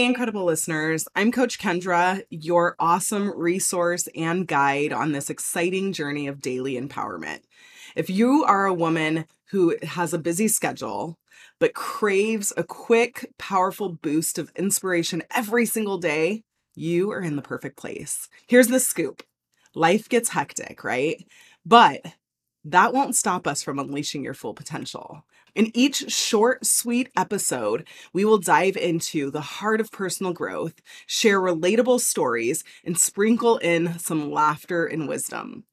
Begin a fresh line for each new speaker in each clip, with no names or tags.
Hey, incredible listeners. I'm Coach Kendra, your awesome resource and guide on this exciting journey of daily empowerment. If you are a woman who has a busy schedule, but craves a quick, powerful boost of inspiration every single day, you are in the perfect place. Here's the scoop life gets hectic, right? But that won't stop us from unleashing your full potential. In each short, sweet episode, we will dive into the heart of personal growth, share relatable stories, and sprinkle in some laughter and wisdom.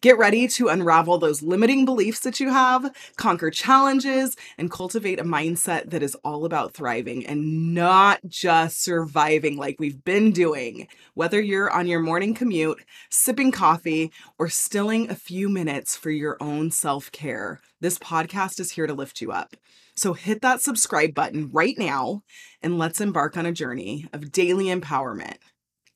Get ready to unravel those limiting beliefs that you have, conquer challenges, and cultivate a mindset that is all about thriving and not just surviving like we've been doing. Whether you're on your morning commute, sipping coffee, or stilling a few minutes for your own self care, this podcast is here to lift you up. So hit that subscribe button right now and let's embark on a journey of daily empowerment.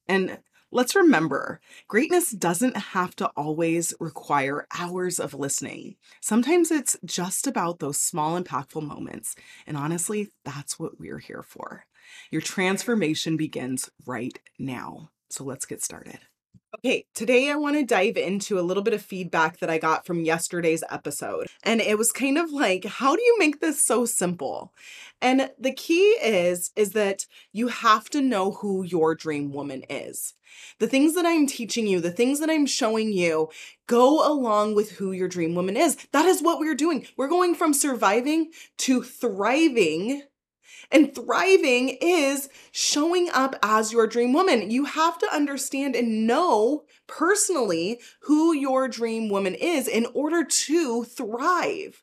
And let's remember greatness doesn't have to always require hours of listening. Sometimes it's just about those small, impactful moments. And honestly, that's what we're here for. Your transformation begins right now. So let's get started. Okay, today I want to dive into a little bit of feedback that I got from yesterday's episode. And it was kind of like, how do you make this so simple? And the key is is that you have to know who your dream woman is. The things that I'm teaching you, the things that I'm showing you, go along with who your dream woman is. That is what we're doing. We're going from surviving to thriving and thriving is showing up as your dream woman. You have to understand and know personally who your dream woman is in order to thrive.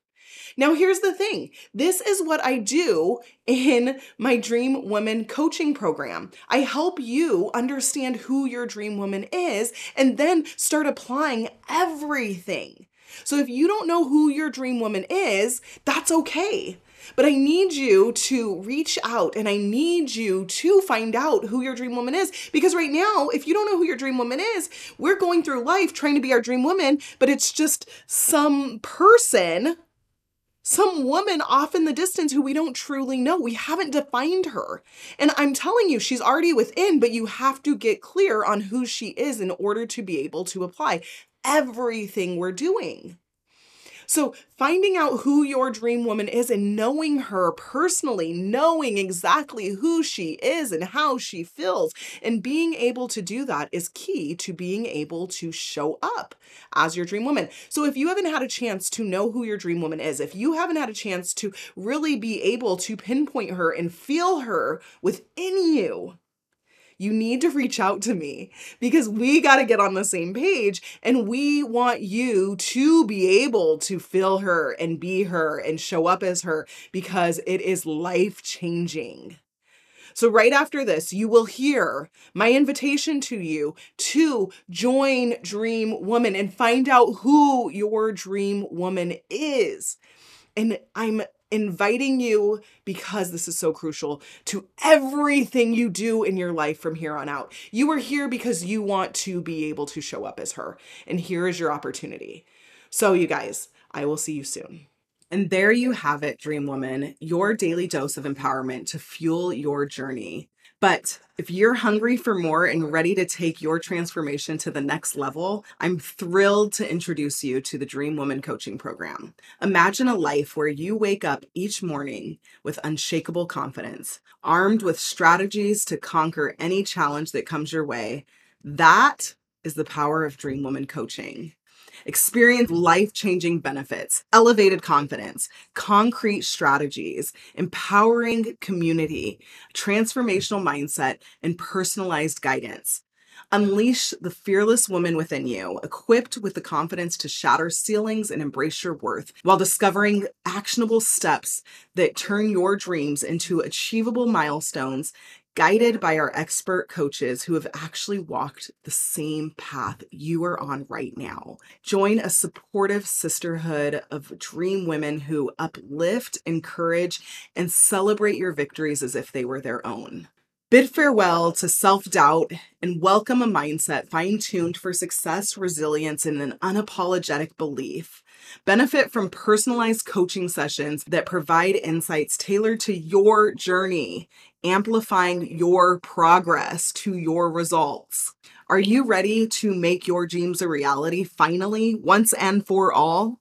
Now, here's the thing this is what I do in my Dream Woman coaching program. I help you understand who your dream woman is and then start applying everything. So, if you don't know who your dream woman is, that's okay. But I need you to reach out and I need you to find out who your dream woman is. Because right now, if you don't know who your dream woman is, we're going through life trying to be our dream woman, but it's just some person, some woman off in the distance who we don't truly know. We haven't defined her. And I'm telling you, she's already within, but you have to get clear on who she is in order to be able to apply everything we're doing. So, finding out who your dream woman is and knowing her personally, knowing exactly who she is and how she feels, and being able to do that is key to being able to show up as your dream woman. So, if you haven't had a chance to know who your dream woman is, if you haven't had a chance to really be able to pinpoint her and feel her within you, you need to reach out to me because we got to get on the same page and we want you to be able to feel her and be her and show up as her because it is life changing. So, right after this, you will hear my invitation to you to join Dream Woman and find out who your dream woman is. And I'm inviting you because this is so crucial to everything you do in your life from here on out. You are here because you want to be able to show up as her, and here is your opportunity. So, you guys, I will see you soon. And there you have it, Dream Woman, your daily dose of empowerment to fuel your journey. But if you're hungry for more and ready to take your transformation to the next level, I'm thrilled to introduce you to the Dream Woman Coaching Program. Imagine a life where you wake up each morning with unshakable confidence, armed with strategies to conquer any challenge that comes your way. That is the power of Dream Woman Coaching. Experience life changing benefits, elevated confidence, concrete strategies, empowering community, transformational mindset, and personalized guidance. Unleash the fearless woman within you, equipped with the confidence to shatter ceilings and embrace your worth while discovering actionable steps that turn your dreams into achievable milestones guided by our expert coaches who have actually walked the same path you are on right now. Join a supportive sisterhood of dream women who uplift, encourage, and celebrate your victories as if they were their own. Bid farewell to self doubt and welcome a mindset fine tuned for success, resilience, and an unapologetic belief. Benefit from personalized coaching sessions that provide insights tailored to your journey, amplifying your progress to your results. Are you ready to make your dreams a reality finally, once and for all?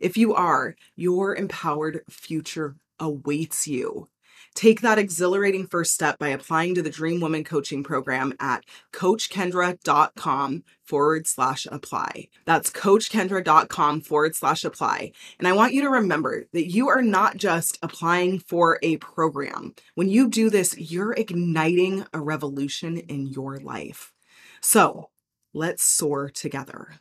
If you are, your empowered future awaits you. Take that exhilarating first step by applying to the Dream Woman Coaching Program at coachkendra.com forward slash apply. That's coachkendra.com forward slash apply. And I want you to remember that you are not just applying for a program. When you do this, you're igniting a revolution in your life. So let's soar together.